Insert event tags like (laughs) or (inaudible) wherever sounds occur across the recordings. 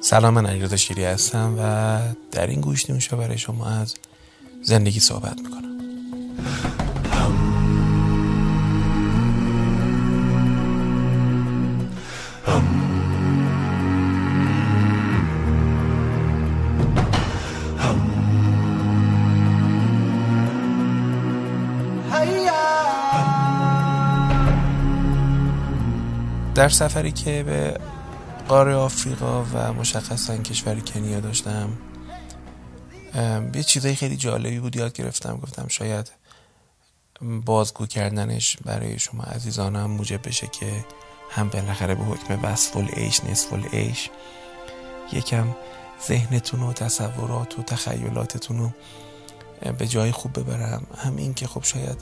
سلام من علیرضا شیری هستم و در این گوش برای شما از زندگی صحبت می‌کنم. در سفری که به قاره آفریقا و مشخصا کشور کنیا داشتم یه چیزای خیلی جالبی بود یاد گرفتم. گفتم شاید بازگو کردنش برای شما عزیزانم موجب بشه که هم بالاخره به حکم وصف ایش نصف ایش یکم ذهنتون و تصورات و تخیلاتتون رو به جای خوب ببرم. هم این که خب شاید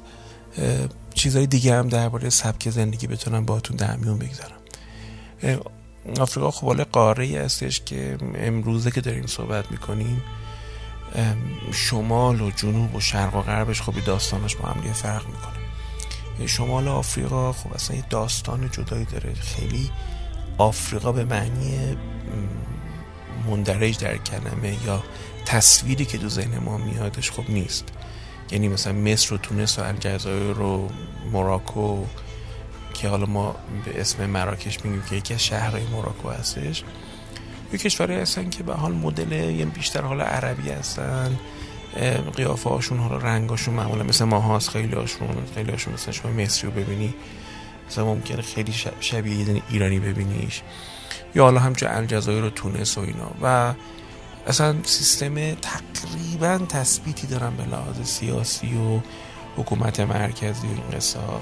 چیزهای دیگه هم درباره سبک زندگی بتونم باهاتون در میون بگذارم. آفریقا خب حالا قاره هستش که امروزه که داریم صحبت می‌کنیم شمال و جنوب و شرق و غربش خب داستانش با هم فرق می‌کنه. شمال آفریقا خب اصلا یه داستان جدایی داره. خیلی آفریقا به معنی مندرج در کلمه یا تصویری که دو ذهن ما میادش خب نیست. یعنی مثلا مصر و تونس و الجزایر و مراکو که حالا ما به اسم مراکش میگیم که یکی از شهرهای مراکو هستش. یه کشوری هستن که به حال مدل یعنی بیشتر حالا عربی هستن. قیافه هاشون حالا رنگاشون معمولا مثل ما هاست خیلی هاشون خیلی هاشون مثلا شما مصری رو ببینی. مثلا ممکنه خیلی شبیه ایرانی ببینیش. یا حالا همچه الجزایر و تونس و اینا. و اصلا سیستم تقریبا تثبیتی دارن به لحاظ سیاسی و حکومت مرکزی و این قصه ها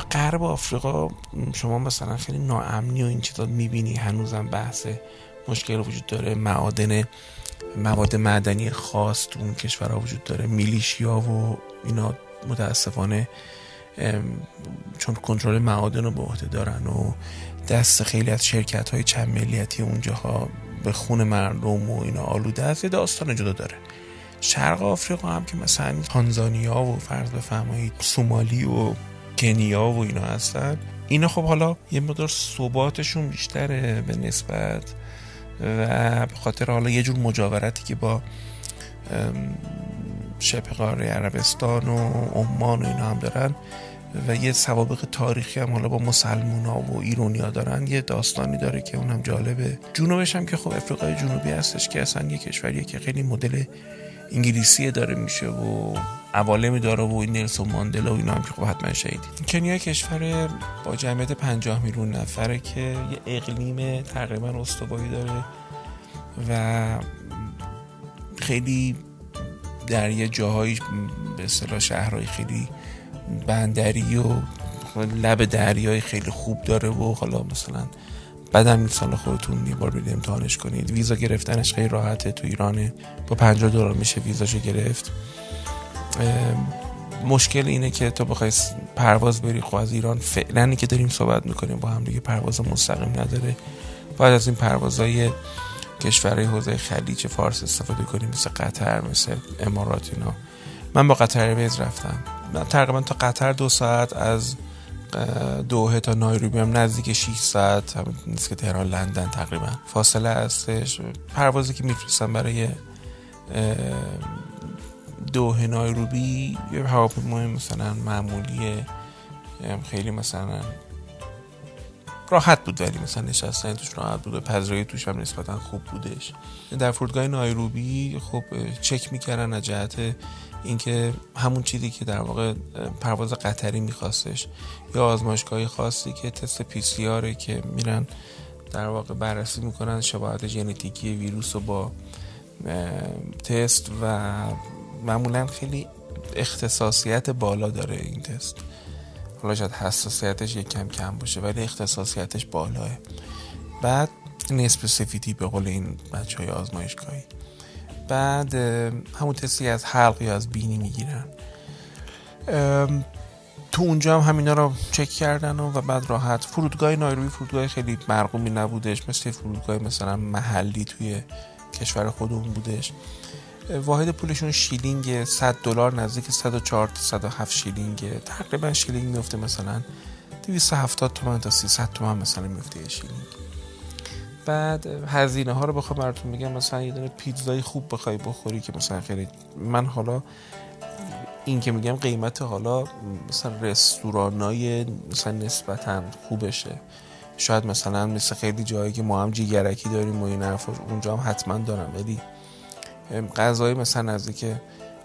غرب آفریقا شما مثلا خیلی ناامنی و این چیزا می‌بینی. هنوزم بحث مشکل وجود داره. معادن مواد معدنی خاص تو اون کشورها وجود داره. میلیشیا و اینا متاسفانه چون کنترل معادن رو به عهده دارن و دست خیلی از شرکت های چند ملیتی اونجاها به خون مردم و اینا آلوده است. یه داستان جدا داره. شرق آفریقا هم که مثلا تانزانیا و فرض بفرمایید سومالی و کنیا و اینا هستن. اینا خب حالا یه مقدار ثباتشون بیشتره به نسبت و به خاطر حالا یه جور مجاورتی که با شبه قاره عربستان و عمان و اینا هم دارن و یه سوابق تاریخی هم حالا با مسلمون ها و ایرونی ها دارن. یه داستانی داره که اونم جالبه. جنوبش هم که خب افریقای جنوبی هستش که اصلا یه کشوریه که خیلی مدل انگلیسی داره میشه و عوالمی داره و نلسون ماندلا و اینا هم که خب حتما شهیدید. کنیا کشور با جمعیت 50 میلیون نفره که یه اقلیم تقریبا استوایی داره و خیلی در یه جاهایی به اصطلاح شهرهای خیلی بندری و لب دریای خیلی خوب داره و حالا مثلا بعدم این سال خودتون یه بار برید امتحانش کنید. ویزا گرفتنش خیلی راحته تو ایرانه با 50 دلار میشه ویزاشو گرفت. مشکل اینه که تو بخوای پرواز بری خب از ایران فعلا که داریم صحبت می‌کنیم با هم دیگه پرواز مستقیم نداره. باید از این پروازهای کشورهای حوزه خلیج فارس استفاده کنیم مثل قطر مثل امارات اینا. من با قطر ایرویز رفتم. تقریبا تا قطر دو ساعت از دوهه تا نایروبی هم نزدیک 6 ساعت هم نیست که تهران لندن تقریبا. فاصله هستش. پروازی که میفرستم برای دوه نایروبی یه هواپیمای مثلا معمولی خیلی مثلا راحت بود ولی مثلا نشستن توش راحت بود و پذیرایی توش هم نسبتا خوب بودش. در فرودگاه نایروبی خب چک می‌کردن از جهت اینکه همون چیزی که در واقع پرواز قطری میخواستش یا آزمایشگاهی خاصی که تست پی سی که میرن در واقع بررسی می‌کنن شباهت ژنتیکی ویروس رو با تست و معمولا خیلی اختصاصیت بالا داره این تست. حالا شاید حساسیتش یک کم کم باشه ولی اختصاصیتش بالاه. بعد نسب سفیدی به قول این بچه های آزمایشگاهی. بعد همون تستی از حلق یا از بینی می‌گیرن. تو اونجا هم همینا رو چک کردن و, بعد راحت. فرودگاه نایروبی فرودگاه خیلی مرغوبی نبودش. مثل فرودگاه مثلا محلی توی کشور خودمون بودش. واحد پولشون شیلینگ 100 دلار نزدیک 104 تا 107 شیلینگ. تقریبا شیلینگ میفته مثلا 270 تومن تا 300 تومن مثلا میفته شیلینگ. بعد هزینه ها رو بخوام براتون بگم. مثلا یه دونه پیتزای خوب بخوای بخوری که مثلا خیلی من حالا این که میگم قیمت حالا مثلا رستورانای مثلا نسبتا خوبشه. شاید مثلا مثل خیلی جایی که ما هم جیگرکی داریم و این حرف اونجا هم حتما دارن. ولی غذای مثلا نزدیک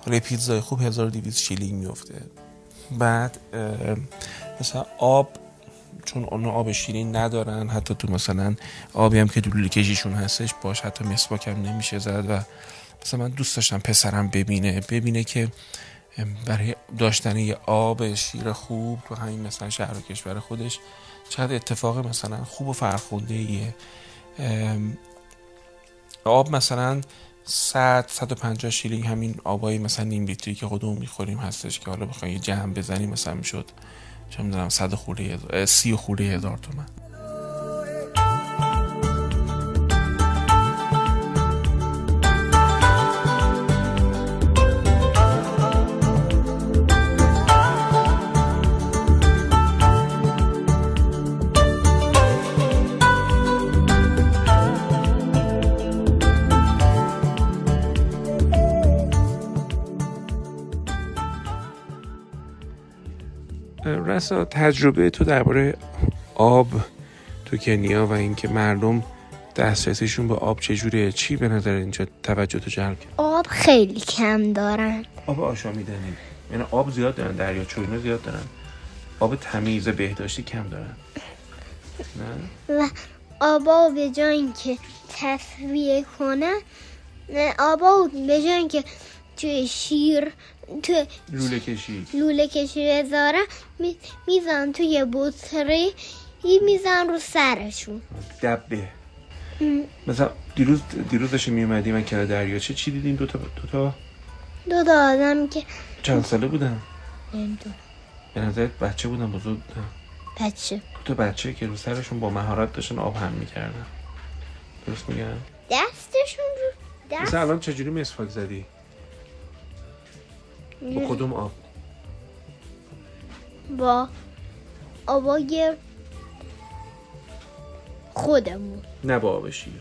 حالا پیتزای خوب 1200 شیلینگ میفته بعد مثلا آب چون اون آب شیرین ندارن حتی تو مثلا آبی هم که دلولی کشیشون هستش باش حتی مسواک هم نمیشه زد و مثلا من دوست داشتم پسرم ببینه ببینه که برای داشتن یه آب شیر خوب تو همین مثلا شهر و کشور خودش چقدر اتفاق مثلا خوب و فرخونده ایه آب مثلا 100 150 شیلینگ همین آبای مثلا نیم لیتری که خودمون می‌خوریم هستش که حالا بخوایم یه جمع بزنیم مثلا می‌شد. چه می‌دونم 100 خورده 30 خورده هزار تومن. رسا تجربه تو درباره آب تو کنیا و اینکه مردم دسترسیشون به آب چجوریه چی به نظر اینجا توجه تو جلب کرد؟ آب خیلی کم دارن. آب آشامیدنی یعنی آب زیاد دارن دریا چوینه زیاد دارن. آب تمیز بهداشتی کم دارن. نه؟ و آبا به جای اینکه تصویه کنن آبا به جای اینکه توی شیر تو لوله کشی. لوله کشی بذارن میزن توی بطری میزن رو سرشون. دبه مثلا دیروز دیروز داشتیم میومدیم من کنار دریا. چه چی دیدیم دوتا دوتا؟ دو تا آدم که چند ساله بودن؟ نمی‌دونم. به نظرت بچه بودن بزرگ بودن؟ بچه. دو تا بچه که رو سرشون با مهارت داشتن آب هم می‌کردن. درست میگم؟ دستشون رو دست... مثلا الان چجوری مسواک زدی؟ با کدوم آب؟ با آبای خودمون. نه با آب شیر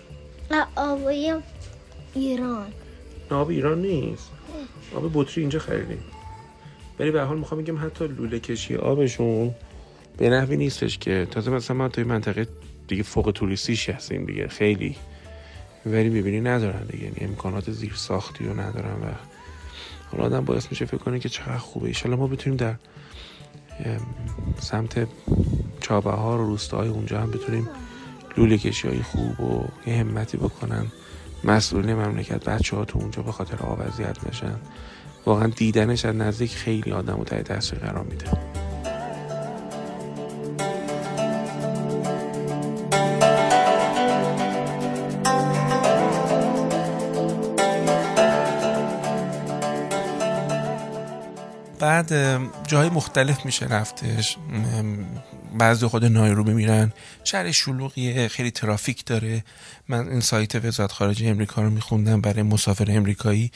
نه آبای ایران. آب ایران نیست. آب بطری اینجا خریدیم. ولی به حال می‌خوام بگم حتی لوله کشی آبشون به نحوی نیستش که. تازه مثلا ما توی منطقه دیگه فوق توریستیش هستیم دیگه خیلی. ولی می‌بینی ندارن دیگه یعنی امکانات زیر ساختی رو ندارن و حالا آدم باعث میشه فکر کنه که چقدر خوبه. ایشالا ما بتونیم در سمت چابهار و روستاهای اونجا هم بتونیم لوله کشی های خوب و یه همتی بکنن. مسئولین مملکت بچه ها تو اونجا به خاطر آب اذیت نشن. واقعا دیدنش از نزدیک خیلی آدم و تای تاثیر قرار میده. بعد جاهای مختلف میشه رفتش. بعضی خود نایروبی میرن. شهر شلوغیه خیلی ترافیک داره. من این سایت وزارت خارجه امریکا رو میخوندم برای مسافر امریکایی.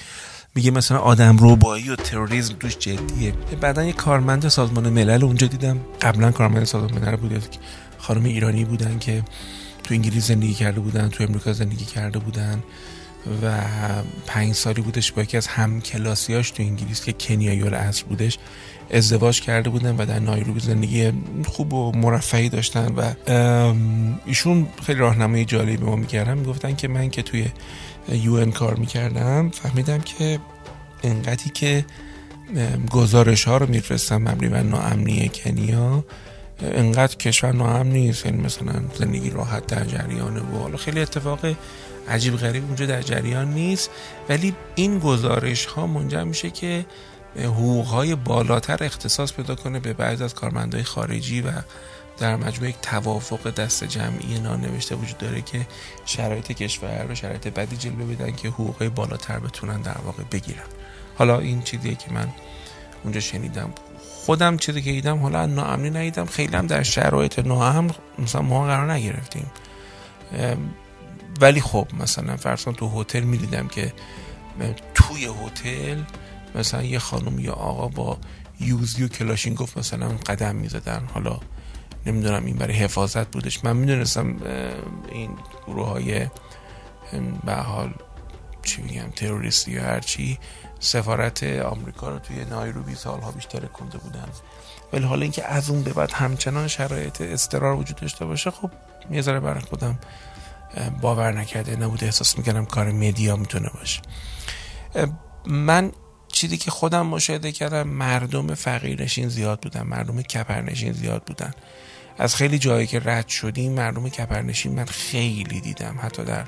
میگه مثلا آدم روبایی و تروریسم دوش جدیه. بعدا یه کارمند سازمان ملل اونجا دیدم. قبلا کارمند سازمان ملل بود. که خانم ایرانی بودن که تو انگلیس زندگی کرده بودن تو امریکا زندگی کرده بودن. و پنج سالی بودش با یکی از هم کلاسیاش تو انگلیس که کنیایی اصل بودش ازدواج کرده بودن و در نایروبی زندگی خوب و مرفعی داشتن و ایشون خیلی راهنمای جالبی به ما می‌کردن. می‌گفتن که من که توی یو کار می‌کردم فهمیدم که انقدری که گزارش ها رو میفرستم مبنی بر ناامنی کنیا انقدر کشور ناامن نیست. یعنی مثلا زندگی راحت در جریانه و خیلی اتفاق عجیب غریب اونجا در جریان نیست. ولی این گزارش ها منجر میشه که حقوق های بالاتر اختصاص پیدا کنه به بعض از کارمندای خارجی و در مجموع یک توافق دست جمعی نانوشته وجود داره که شرایط کشور رو شرایط بدی جلوه بدن که حقوق بالاتر بتونن در واقع بگیرن. حالا این چیزیه که من اونجا شنیدم. خودم چیزی که دیدم حالا ناامنی ندیدم. خیلی هم در شرایط ناامن مثلا ما قرار نگرفتیم. ولی خب مثلا فرسان تو هتل می‌دیدم که توی هتل مثلا یه خانم یا آقا با یوزی و کلاشینکوف مثلا قدم می‌زدن. حالا نمی‌دونم این برای حفاظت بودش. من می‌دونستم این گروه های به حال چی میگم تروریستی یا هرچی سفارت آمریکا رو توی نایروبی سالها بیشتر کنده بودن. ولی حالا اینکه از اون به بعد همچنان شرایط استرار وجود داشته باشه خب یه ذره برای خودم باور نکرده نبوده. احساس می‌کنم کار مدیا می‌تونه باشه. من چیزی که خودم مشاهده کردم مردم فقیرنشین زیاد بودن مردم کپرنشین زیاد بودن. از خیلی جایی که رد شدیم مردم کپرنشین من خیلی دیدم حتی در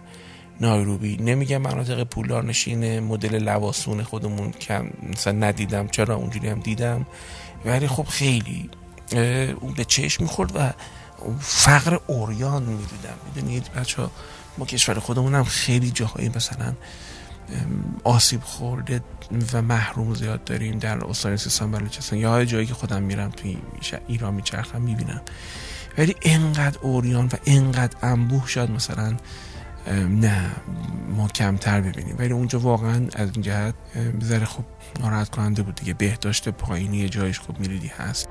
نایروبی. نمیگم مناطق پولدار نشین مدل لواسون خودمون کم مثلا ندیدم چرا اونجوری هم دیدم. ولی خب خیلی اون به چشم می‌خورد و فقر اوریان می‌دیدم. می‌دونید بچه ها ما کشور خودمون هم خیلی جاهایی مثلا آسیب خورده و محروم زیاد داریم در استان سیستان بلوچستان. یا جایی که خودم میرم توی ایران میچرخم می‌بینم. ولی انقدر اوریان و انقدر انبوه شاید مثلا نه ما کمتر ببینیم. ولی اونجا واقعا از این جهت بذاره خب ناراحت کننده بود دیگه. بهداشت پایینی جایش خب میریدی هست.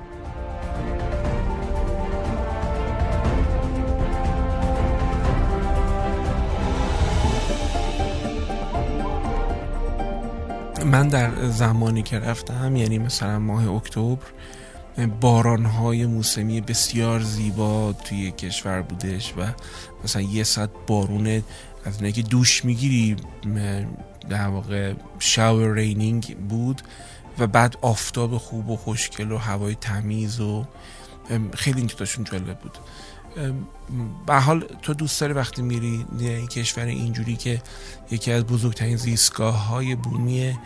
من در زمانی که رفتم یعنی مثلا ماه اکتبر بارانهای موسمی بسیار زیبا توی کشور بودش و مثلا یه ساعت بارون از اینه که دوش می‌گیری در واقع شاور رینینگ بود و بعد آفتاب خوب و خوشگل و هوای تمیز و خیلی این جالب بود. به حال تو دوست داری وقتی میری این کشور اینجوری که یکی از بزرگترین زیستگاه های بومی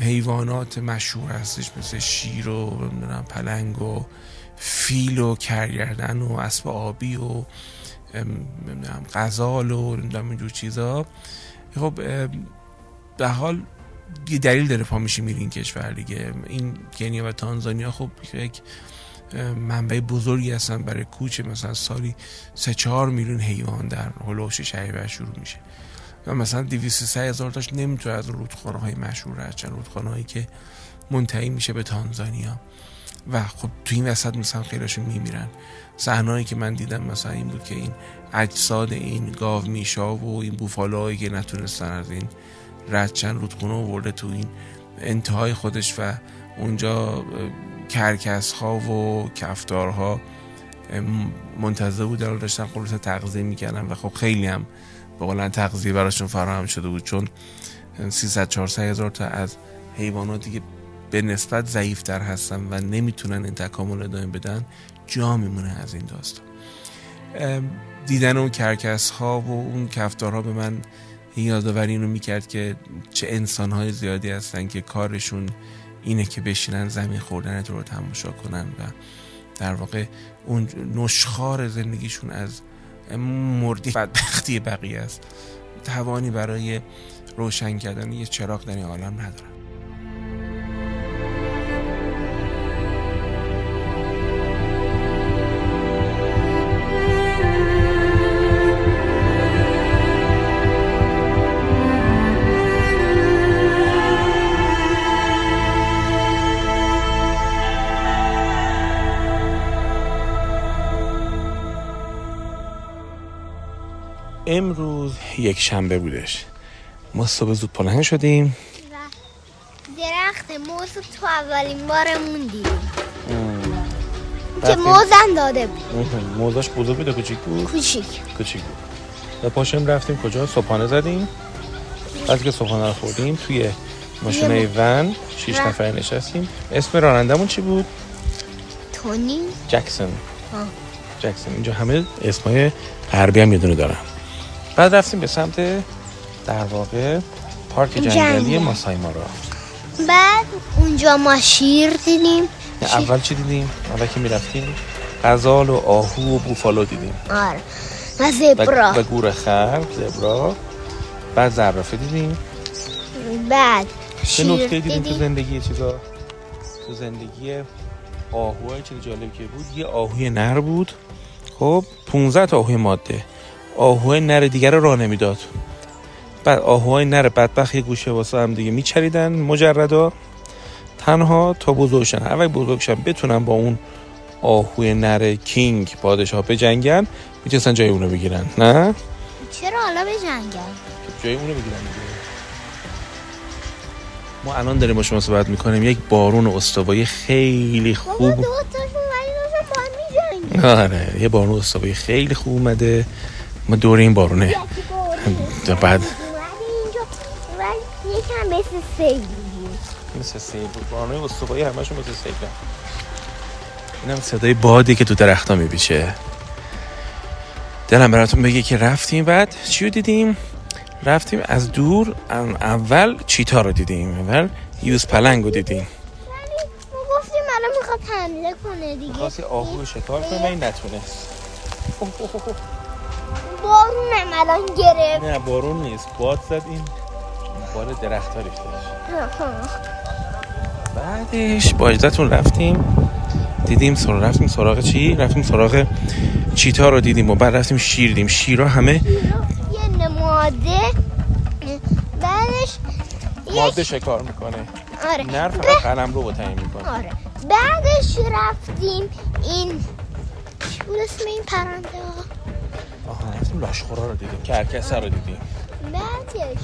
حیوانات مشهور هستش مثل شیر و پلنگ و فیل و کرگردن و اسب آبی و غزال و اینجور چیزا. خب به حال دلیل داره پا میشه میری این کشور دیگه. این کنیا و تانزانیا خب یک منبع بزرگی هستن برای کوچه مثلا سالی سه چهار میلیون حیوان در هلوش شهر شروع میشه. و مثلا 200 هزار تاش نمی‌تونه از رودخانه های مشهور هست چند رودخانه هایی که منتهی میشه به تانزانیا. و خب تو این وسط مثلا خیلیشون میمیرن. صحنه‌ای که من دیدم مثلا این بود که این اجساد این گاو میشا و این بوفالوهایی که نتونستن از این ردچن رودخونه ورده تو این انتهای خودش و اونجا کرکس ها و کفتارها منتظر بودن داشتن خلوص تغذیه می‌کردن و خب خیلی هم به قولن تغذیه براشون فراهم شده بود چون 300 400 هزار تا از حیواناتی که به نسبت ضعیفتر هستن و نمی‌تونن این تکامل ادامه بدن جا میمونه از این داستان. دیدن اون کرکس ها و اون کفتارها به من یادآوری اینو می‌کرد که چه انسان های زیادی هستن که کارشون اینه که بشینن زمین خوردن رو تماشا کنن و در واقع اون نشخار زندگیشون از مردی بدبختی بقیه است. توانی برای روشن کردن یه چراغ در این عالم ندارن یک شنبه بودش. ما صبح زود پلنگ شدیم. درخت موز تو اولین بارمون دیدیم. که موزن داده بود. موزاش بزرگ بود کوچیک بود؟ کوچیک. کوچیک بود. و پاشم رفتیم کجا؟ صبحانه زدیم. بعد که صبحانه رو خوردیم توی ماشین ون شیش نفر نشستیم. اسم رانندمون چی بود؟ تونی. جکسون. جکسون. اینجا همه اسمای غربی هم یه دونه دارن. بعد رفتیم به سمت در واقع پارک جنگلی ماسای مارا بعد اونجا ما شیر دیدیم. اول چی دیدیم؟ اول که می‌رفتیم غزال و آهو و بوفالو دیدیم. آره. و زبرا. و گور خر زبرا. بعد زرافه دیدیم. بعد چه نکته دیدیم تو زندگی چیزا؟ تو زندگی آهوهای چیز جالب که بود یه آهوی نر بود. خب 15 تا آهوی ماده. آهوهای نر دیگر رو راه نمی‌داد. بعد آهوهای نر بدبخت یه گوشه واسه هم دیگه میچریدن مجردا تنها تا بزرگشن اول بزرگشن بتونن با اون آهوی نر کینگ پادشاه بجنگن می‌تونستن جای اونو بگیرن نه؟ چرا حالا به جنگل جای اونو بگیرن دیگه. ما الان داریم با شما صحبت می‌کنیم یک بارون استوایی خیلی خوب. آره یه بارون استوایی خیلی خوب اومده. ما دور این بارونه. بعد. یکم مثل بود مثل سیل بود بارونه استوایی همشون مثل سیل اینم صدای بادی که تو درختا میبیشه دلم براتون بگه که رفتیم. بعد چی رو دیدیم؟ رفتیم از دور اول چیتا رو دیدیم. اول یوز پلنگ رو دیدیم. ولی ما گفتیم الان می‌خواد حمله کنه دیگه. خواست آهو شکار کنه ولی نتونست (laughs) بارونم الان گرفت. نه بارون نیست. باد زد این بار درخت ها بعدش با اجازتون رفتیم. دیدیم سر رفتیم سراغ چی؟ رفتیم سراغ چیتا رو دیدیم و بعد رفتیم شیر دیدیم. شیرها همه یه نماده. بعدش ماده یک شکار می‌کنه. آره. نر فقط قلم رو می‌کنه. آره. بعدش رفتیم این چی بود اسم این پرنده ها؟ آها رفتیم لاشخورا رو دیدیم کرکسه رو دیدیم. بعدش.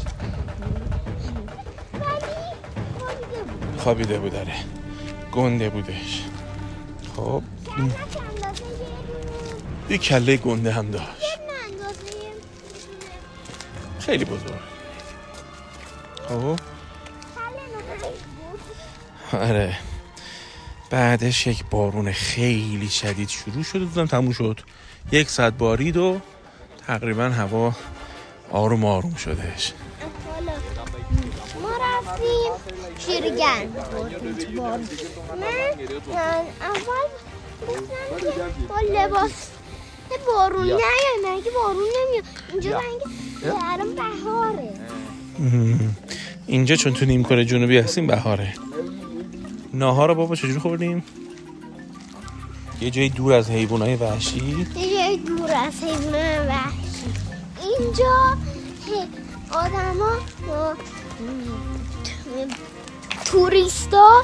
ولی خوابیده بود. داره گنده بودش. خب. یه کله گنده هم داشت. خیلی بزرگ. خب. آره. بعدش یک بارون خیلی شدید شروع شد و تموم شد. یک ساعت بارید و تقریبا هوا آروم آروم حالا ما رفتیم شیرگن من اول گفتم با لباس بارون نیای مگه بارون نمیاد. اینجا زنگ الان بهاره. اینجا چون تو نیم کره جنوبی هستیم بهاره. ناهار رو بابا چجور خوردیم؟ یه جایی دور از حیوانات وحشی. یه جای دور از حیوان وحشی اینجا آدما توریستا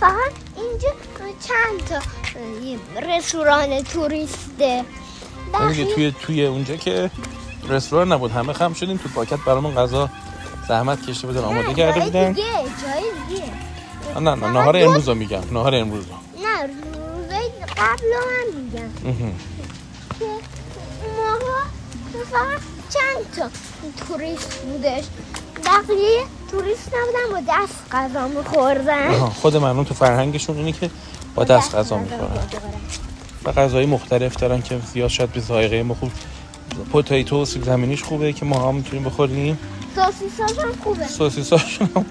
فقط اینجا چند تا رستوران توریسته. دیگه توی توی اونجا که رستوران نبود همه خم شدیم تو پاکت برامون غذا زحمت کشته بودن آماده کرده جای بودن؟ دیگه جای دیگه. نه نه ناهار امروز رو میگم ناهار امروز رو نه روزای قبل من میگم اها. که اون موقع فقط چند تا توریست بودش. بقیه توریست نبودن با دست غذا میخوردن. خود مردم تو فرهنگشون اینه که با دست غذا می‌خورن. و غذای مختلف دارن که زیاد شاید به ذائقه ما خوب پوتیتو سیب زمینیش خوبه که ما هم می‌تونیم بخوریم. سوسیساش هم خوبه. سوسیساشون هم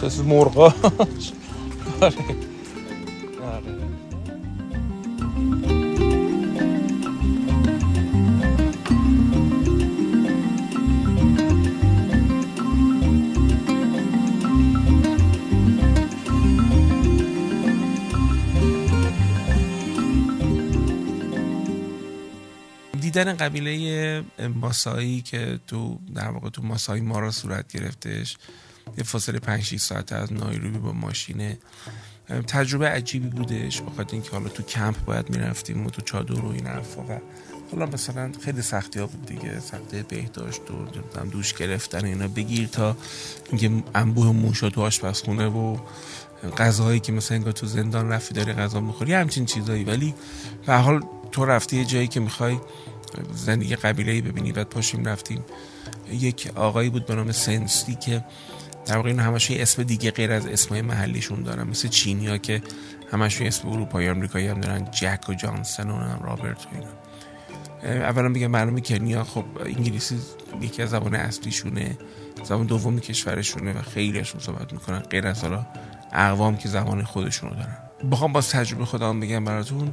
سوسیس مرغاش. (laughs) دیدن قبیله ماسایی که تو در واقع تو ماسایی مارا صورت گرفتش یه فاصله 5 6 ساعت از نایروبی با ماشینه. تجربه عجیبی بودش بخاطر اینکه حالا تو کمپ باید می‌رفتیم و تو چادر و این حرفا و حالا مثلا خیلی سختی ها بود دیگه سختی بهداشت و دوش گرفتن اینا. بگیر تا اینکه انبوه موشا تو آشپزخونه و غذاهایی که مثلا انگار تو زندان رفتی داری غذا می‌خوری همچین چیزایی. ولی به حال تو رفتی یه جایی که می‌خوای زندگی قبیله ببینی بعد پاشیم رفتیم. یک آقایی بود به نام سنسی که در واقع این همش اسم دیگه غیر از اسمای محلیشون دارن. مثل چینی ها که همش اسم اروپایی آمریکایی هم دارن. جک و جانسن و نمی‌دونم رابرت و اینا. اولا بگم معلومه کنیا خب انگلیسی یکی از زبان اصلیشونه زبان دومی کشورشونه و خیلیشون صحبت می‌کنن. غیر از حالا اقوام که زبان خودشونو دارن. بخوام باز تجربه خودم بگم براتون.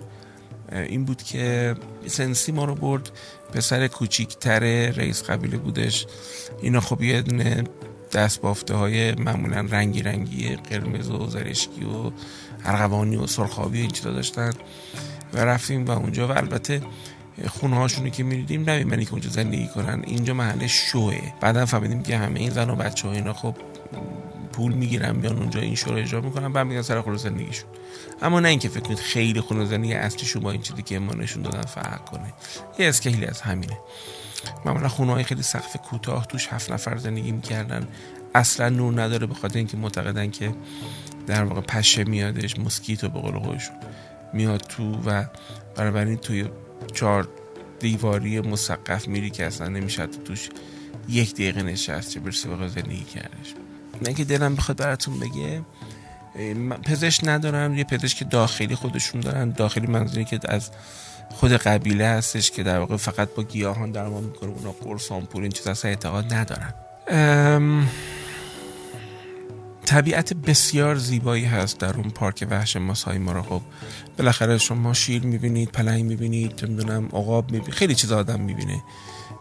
این بود که سنسی ما رو برد. پسر کوچیکتر رئیس قبیله بودش. اینا خب یه دست بافته های معمولا رنگی رنگی قرمز و زرشکی و ارغوانی و سرخابی و این چیزا داشتن و رفتیم و اونجا. و البته خونه هاشونو که میریدیم نمیمنی که اونجا زندگی کنن. اینجا محل شوه. بعدا فهمیدیم که همه این زن و بچه ها اینا خب پول می‌گیرن بیان اونجا این شو رو اجرا می‌کنن بعد میگن سر خونه زندگیشون. اما نه اینکه فکر کنید خیلی خونه زندگی اصلیشون با این چیزی که ما نشون دادن فرق کنه. یه اسکیلی از همینه. معمولا خونه های خیلی سقف کوتاه توش هفت نفر زندگی می‌کردن. اصلا نور نداره به خاطر اینکه معتقدن که در واقع پشه میادش مسکیتو به قول خودشون میاد تو و بنابراین توی چهار دیواری مسقف میری که اصلا نمیشه توش یک دقیقه نشست چه برسه به زندگی کردش. من که دلم بخواد براتون بگه پزشک ندارم یه پزشک داخلی خودشون دارن. داخلی منظوری که از خود قبیله هستش که در واقع فقط با گیاهان درمان می‌کنه اونا قرص آمپول این چیز اصلا اعتقاد ندارن. طبیعت بسیار زیبایی هست در اون پارک وحش ماسای مارا خب بالاخره شما شیر می‌بینید پلنگ می‌بینید نمی‌دونم عقاب می‌بینید خیلی چیز آدم می‌بینه.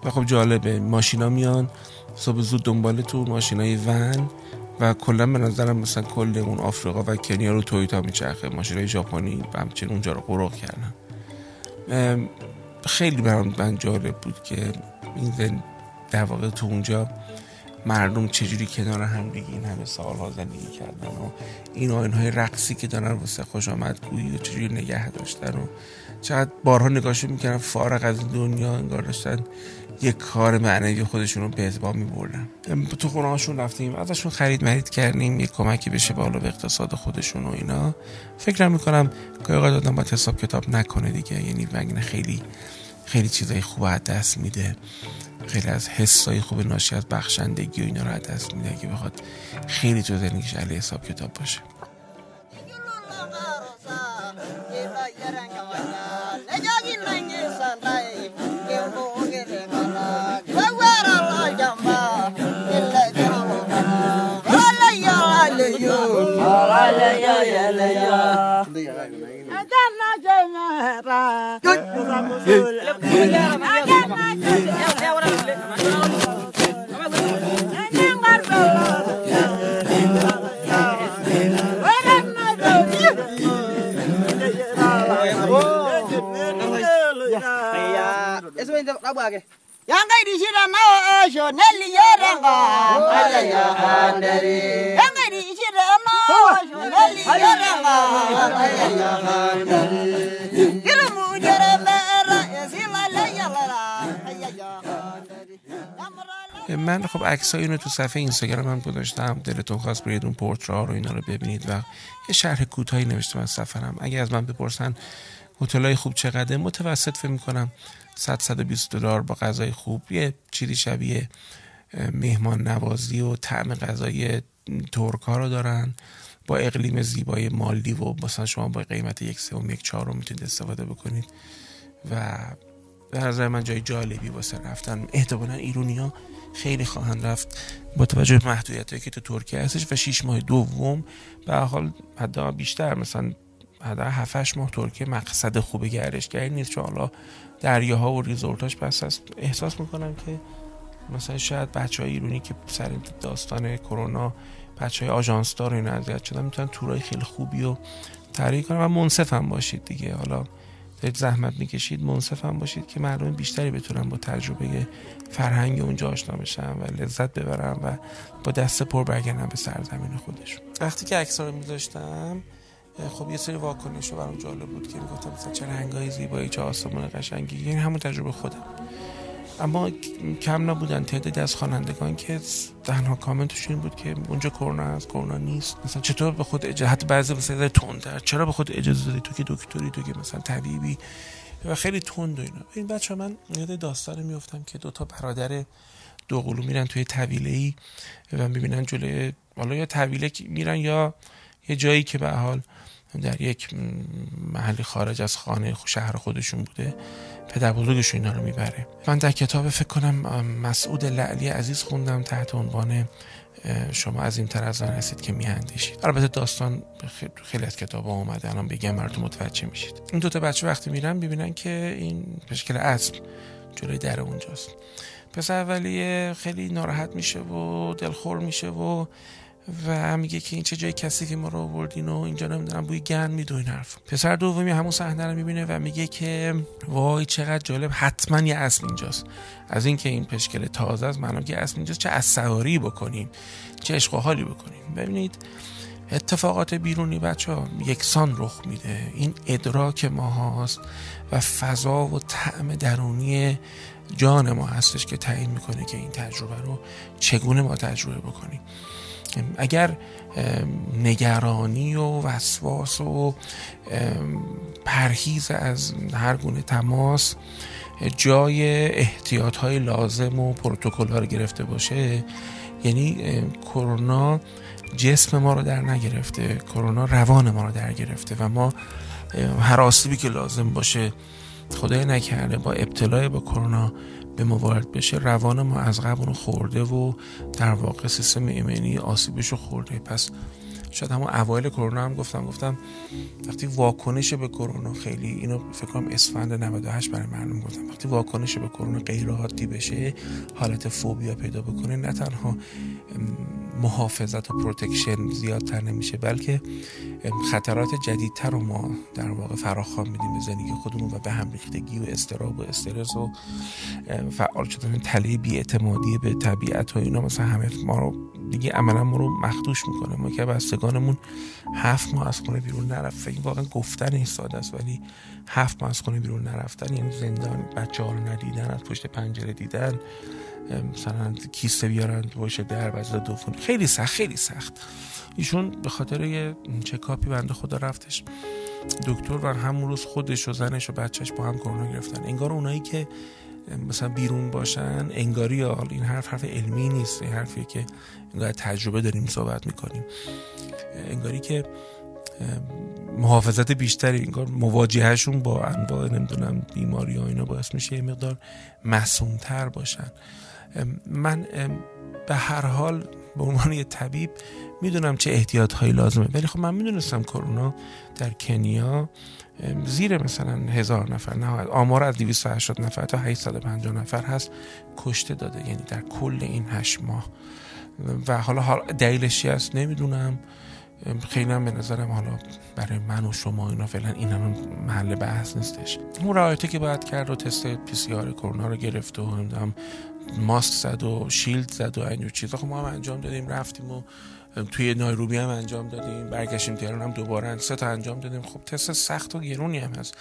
و خب جالبه ماشینا میان صبح زود دنبال تو ماشینای ون و کلا به نظرم مثلا کل اون آفریقا و کنیا رو تویوتا میچرخه. ماشینای ژاپنی و همچنین اونجا رو قرق کردن. خیلی برام من جالب بود که این در واقع تو اونجا مردم چجوری کنار هم دیگه این همه سالها زندگی کردن و این آین های رقصی که دارن واسه خوش آمدگویی و چجوری نگه داشتن و چقدر بارها نگاهشون می‌کردن فارغ از دنیا انگار داشتن یک کار معنوی خودشون رو به اتباع میبردن. تو خونه هاشون رفتیم ازشون خرید مرید کردیم یک کمکی بشه بالا به اقتصاد خودشون و اینا. فکرم می‌کنم که آقا دادم باید حساب کتاب نکنه دیگه یعنی وگن خیلی خیلی چیزای خوب دست میده. خیلی از حسای خوب ناشی از بخشندگی و اینا رو از دست میده اگه بخواد خیلی تو زندگیش علی حساب کتاب باشه. Yang kai di sini na nelli yaranga ayaya handari. Yang kai di sini na asho nelli yaranga ayaya handari. Ilmu jara mera esila la yala ayaya handari. من خب عکسای اینو تو صفحه اینستاگرام هم گذاشتم دلتون خواست برید اون پورترا رو اینا رو ببینید و یه شرح کوتاهی نوشتم از سفرم اگه از من بپرسن هتلای خوب چقدر متوسط فکر می‌کنم 100 120 دلار با غذای خوب یه چیزی شبیه مهمان نوازی و طعم غذای ترک ها رو دارن. با اقلیم زیبای مالی و مثلا شما با قیمت یک سوم یک چهارم می‌تونید استفاده بکنید. و به نظر من جای جالبی واسه رفتن. احتمالا ایرونیا خیلی خواهند رفت با توجه به محدودیتی که تو ترکیه هستش. و شیش ماه دوم به حال حتی بیشتر مثلا حداقل 7 ماه ترکیه مقصد خوب گردشگری نیست چون حالا دریاها و ریزورتاش پس هست احساس می‌کنم که مثلا شاید بچه های ایرونی که سر داستان کرونا بچه های آژانس دار این اذیت شدن می‌تونن تورای خیلی خوبی و تعریف کنن و منصف هم باشید دیگه. حالا دارید زحمت می‌کشید منصف هم باشید که مردم بیشتری بتونن با تجربه فرهنگ اونجا آشنا بشن و لذت ببرن و با دست پر برگردن به سرزمین خودشون. وقتی که رو میذاشتم خب یه سری واکنش رو برام جالب بود که می‌گفتم مثلا چه رنگای زیبایی چه آسمان قشنگی یعنی همون تجربه خودم. اما کم نبودن تعدادی از خوانندگان که تنها کامنتشون بود که اونجا کرونا هست کرونا نیست. مثلا چطور به خود اجازه حتی بعضی مثلا تندتر چرا به خود اجازه دادی؟ تو که دکتری تو که مثلا طبیبی. و خیلی تند و اینا. این بچه من یاد داستان میفتم که دو تا برادر دو قلو میرن توی طویله ای و می‌بینن جلوی حالا یا طویله میرن یا یه جایی که به حال در یک محلی خارج از خانه شهر خودشون بوده. پدر بزرگشون اینا رو می‌بره. من در کتاب فکر کنم مسعود لعلی عزیز خوندم تحت عنوان شما از این تر از آن هستید که میاندیشید البته داستان خیلی از کتاب ها اومده. الان بگم براتون متوجه میشید. این دوتا بچه وقتی میرن ببینن که این پشکل اسب جلوی در اونجاست. پس اولیه خیلی ناراحت میشه و دلخور میشه و و میگه که این چه جای کثیفی ما رو آوردین و اینجا نمی‌دونم بوی گند میدو این حرف پسر دومی همون صحنه رو می‌بینه و میگه که وای چقدر جالب حتما یه اسب اینجاست. از اینکه این پشکل تازه است معلوم که اسب اینجاست چه از سواری بکنیم چه عشق و حالی بکنیم. ببینید اتفاقات بیرونی بچه ها یکسان رخ میده. این ادراک ما هاست و فضا و طعم درونی جان ما هستش که تعیین می‌کنه که این تجربه رو چگونه ما تجربه بکنیم. اگر نگرانی و وسواس و پرهیز از هر گونه تماس جای احتیاط های لازم و پروتکل ها رو گرفته باشه یعنی کرونا جسم ما رو در نگرفته کرونا روان ما رو در گرفته و ما هر آسیبی که لازم باشه خدای نکرده با ابتلای با کرونا به موارد بشه روان ما از قبل خورده و در واقع سیستم ایمنی آسیبش رو خورده. پس شاید همون اوایل کرونا هم گفتم گفتم وقتی واکنش به کرونا خیلی اینو فکر کنم اسفند 98 برای مردم گفتم. وقتی واکنش به کرونا غیر عادی بشه حالت فوبیا پیدا بکنه نه تنها محافظت و protection زیادتر نمیشه بلکه خطرات جدیدتر رو ما در واقع فراخوان میدیم به زندگی خودمون و به هم ریختگی و استراب و استرس و فعال شدن تله بیاعتمادی به طبیعت و اینا. مثلا همه ما رو دیگه عملا ما رو مخدوش می‌کنه. ما که بستگانمون هفت ماه از خونه بیرون نرفت. این واقعا گفتن این ساده است ولی هفت ماه از خونه بیرون نرفتن. یعنی زندان بچه ها رو ندیدن از پشت پنجره دیدن. مثلا کیسه بیارن باشه در وزد دوفون خیلی سخت خیلی سخت. ایشون به خاطر یه چکاپی بنده خدا رفتش. دکتر و همون روز خودش و زنش و بچهش با هم کرونا گرفتن. انگار اونایی که مثلا بیرون باشن انگاری یا این حرف حرف علمی نیست این حرفیه که انگار تجربه داریم صحبت می‌کنیم. انگاری که محافظت بیشتری انگار مواجههشون با انواع نمی‌دونم بیماری ها اینا باعث میشه یه مقدار مسئومتر باشن. من به هر حال به عنوان یه طبیب می‌دونم چه احتیاط هایی لازمه. ولی خب من می‌دونستم کرونا در کنیا زیر مثلا هزار نفر نه آمار از 280 نفر تا 850 نفر هست کشته داده یعنی در کل این هشت ماه. و حالا دلیلش چی است؟ نمی‌دونم. خیلی هم به نظرم حالا برای من و شما اینا فعلا این هم محل بحث نیستش. اون رعایتی که باید کرد و تست پی سی آر کرونا رو گرفت و ماسک زد و شیلد زد و اینجور چیزا خب ما هم انجام دادیم رفتیم و توی نایروبی هم انجام دادیم برگشتیم تهران هم دوباره سه تا انجام دادیم. خب تست سخت و گرونی هم هست.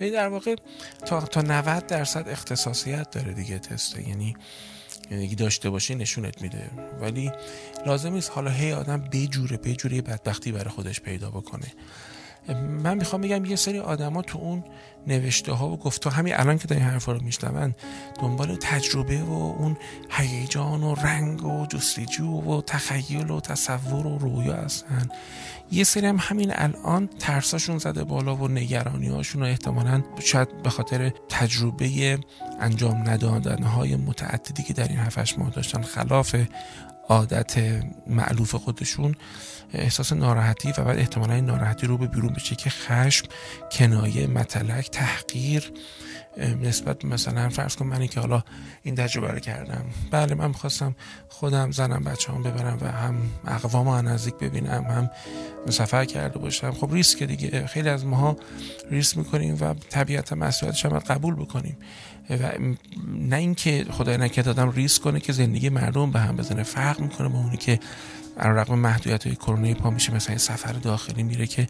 ولی در واقع تا تا 90 درصد اختصاصیت داره دیگه تست. یعنی یعنی داشته باشه نشونت میده. ولی لازم نیست حالا هی آدم بجوره بجوره بدبختی برای خودش پیدا بکنه. من می‌خوام بگم یه سری آدما تو اون نوشته ها و گفته همین الان که این حرفا رو میشنون دنبال تجربه و اون هیجان و رنگ و جستجو و تخیل و تصور و رویا هستن. یه سری هم همین الان ترساشون زده بالا و نگرانی هاشون و احتمالا شاید به خاطر تجربه انجام ندادن های متعددی که در این هفتش ماه داشتن خلاف عادت معلوف خودشون احساس ناراحتی و بعد احتمالا این ناراحتی رو به بیرون بشه که خشم کنایه متلک تحقیر نسبت مثلا فرض کن منی که حالا این تجربه رو کردم. بله من می‌خواستم خودم زنم بچه هم ببرم و هم اقوام ها نزدیک ببینم هم سفر کرده باشم. خب ریسک دیگه. خیلی از ماها ریسک می‌کنیم و طبیعت مسئولیتش هم قبول بکنیم. و نه اینکه خدای نکرد آدم ریسک کنه که زندگی مردم به هم بزنه. فرق می‌کنه با اونی که رقم محدودیت های کرونا پا میشه مثلا سفر داخلی میره که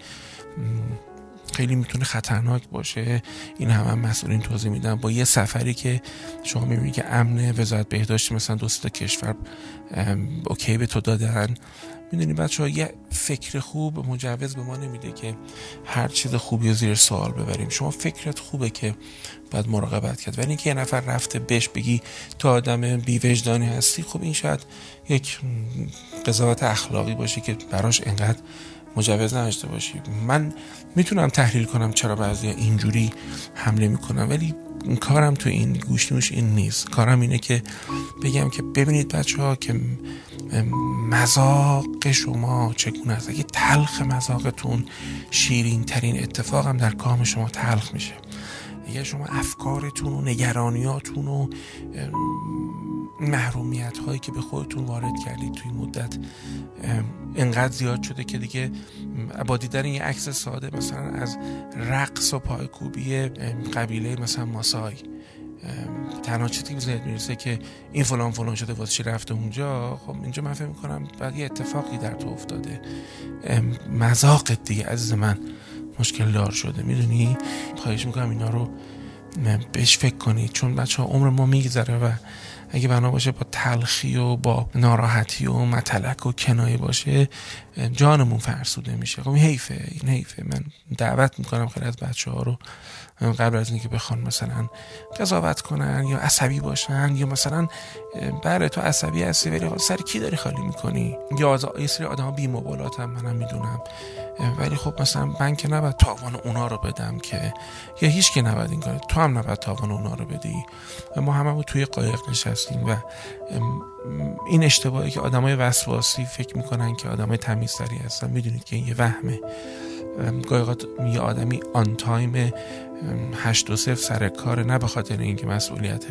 خیلی می‌تونه خطرناک باشه. این همه هم مسئولین توضیح میدن. با یه سفری که شما می‌بینید که امن وزارت بهداشت مثلا دو تا کشور اوکی به تو دادن می‌دونی بچه ها یه فکر خوب مجوز به ما نمیده که هر چیز خوبی رو زیر سوال ببریم. شما فکرت خوبه که باید مراقبت کرد. ولی اینکه یه نفر رفته بهش بگی تو آدم بیوجدانی هستی خب این شاید یک قضاوت اخلاقی باشه که براش انقدر مجوز نداشته باشی. من می‌تونم تحلیل کنم چرا بعضی اینجوری حمله می‌کنم ولی کارم تو این گوشنوش این نیست. کارم اینه که بگم که ببینید بچه ها که مذاق شما چگونه است. اگه تلخ مذاقتون شیرین ترین اتفاق هم در کام شما تلخ میشه. اگر شما افکارتون و نگرانیاتون و محرومیت هایی که به خودتون وارد کردید توی مدت انقدر زیاد شده که دیگه با دیدن یه عکس ساده مثلا از رقص و پایکوبی قبیله مثلا ماسای تنها چیزی که ذهن می‌رسه که این فلان فلان شده واسه چی رفته اونجا خب اینجا من فکر می‌کنم بعد یه اتفاقی در تو افتاده. مذاقت دیگه عزیز من. مشکل دار شده. می‌دونی؟ خواهش می‌کنم اینا رو بهش فکر کنید چون بچه ها عمر ما میگذره و اگه بنا باشه با تلخی و با ناراحتی و متلک و کنایه باشه جانمون فرسوده میشه. خب این حیفه این حیفه. من دعوت می‌کنم خیلی از بچه ها رو قبل از اینکه بخوان مثلا قضاوت کنن یا عصبی باشن یا مثلا بله تو عصبی هستی ولی سر کی داری خالی می‌کنی؟ یا یه سری آدم بی مبالات هم منم می‌دونم. ولی خب مثلا من که نباید تاوان اونا رو بدم که یا هیچ که نباید این کار تو هم نباید تاوان اونا رو بدی. ما همه توی قایق نشستیم و این اشتباهی که آدمای وسواسی فکر می‌کنن که آدمای تمیزتری هستن می‌دونید که این یه وهمه. گاهی یه آدمی آن تایم هشت و سر کار نه به خاطر اینکه مسئولیت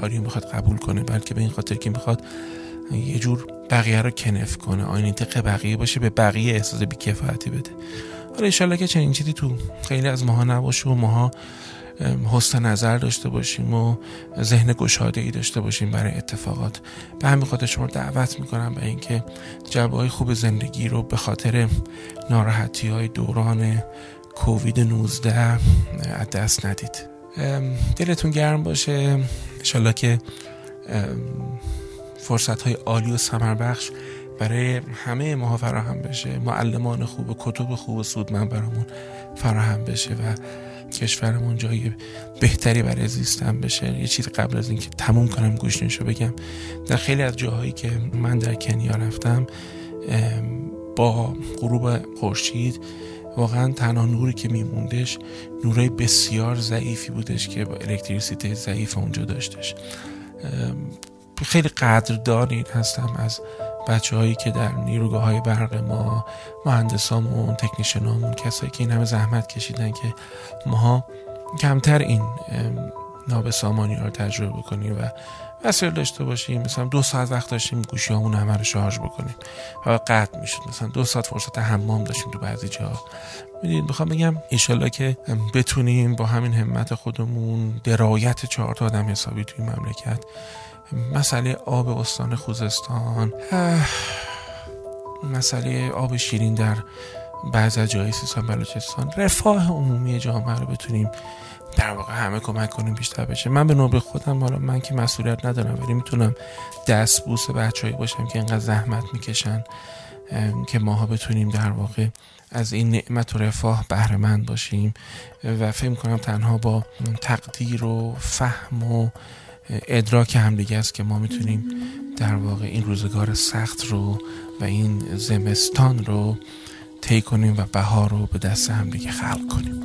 کاری می‌خواد قبول کنه بلکه به این خاطر که می‌خواد یه جور بقیه رو کنف کنه. آینه طق بقیه باشه؟ به بقیه احساس بیکفایتی بده. حالا انشالله که چنین چیزی تو خیلی از ماها نباشه و ماها حسن نظر داشته باشیم و ذهن گشاده ای داشته باشیم برای اتفاقات. به همین خاطر شما دعوت می‌کنم به اینکه جلبه های خوب زندگی رو به خاطر ناراحتی های دوران کووید 19 از دست ندید. دلتون گرم باشه. انشالله که فرصت های عالی و سمر بخش برای همه ماها فراهم بشه. معلمان خوب و کتب خوب و سودمند برامون فراهم بشه و کشورمون جای بهتری برای زیستن بشه. یه چیز قبل از اینکه تموم کنم گوشنشو بگم. در خیلی از جاهایی که من در کنیا رفتم با غروب خورشید واقعا تنها نوری که میموندش نورای بسیار ضعیفی بودش که با الکتریسیته ضعیف اونجا داشتش. خیلی قدردانی هستم از بچه هایی که در نیروگاه های برق ما مهندسامون تکنیشنامون کسایی که این همه زحمت کشیدن که ماها کمتر این نابسامانی رو تجربه بکنیم و وسایل داشته باشیم. مثلا دو ساعت وقت داشتیم گوشی همون همه رو شارژ بکنیم و قطع می‌شد. مثلا دو ساعت فرصت حمام داشتیم تو بعضی جا. می‌دید می‌خوام بگم ایشالله که بتونیم با همین همت خودمون درایت چهار تا آدم حسابی توی مملکت مسئله آب استان خوزستان. مسئله آب شیرین در بعض از جای سیستان بلوچستان. رفاه عمومی جامعه رو بتونیم در واقع همه کمک کنیم بیشتر بشه. من به نوبه خودم حالا من که مسئولیت ندارم ولی می‌تونم دست بوس بچه‌ای باشم که اینقدر زحمت می‌کشن که ماها بتونیم در واقع از این نعمت و رفاه بهره باشیم. و فکر کنم تنها با تقدیر و فهم و ادراک همدیگه است که ما می‌تونیم در واقع این روزگار سخت رو و این زمستان رو طی کنیم و بهار رو به دست همدیگه خلق کنیم.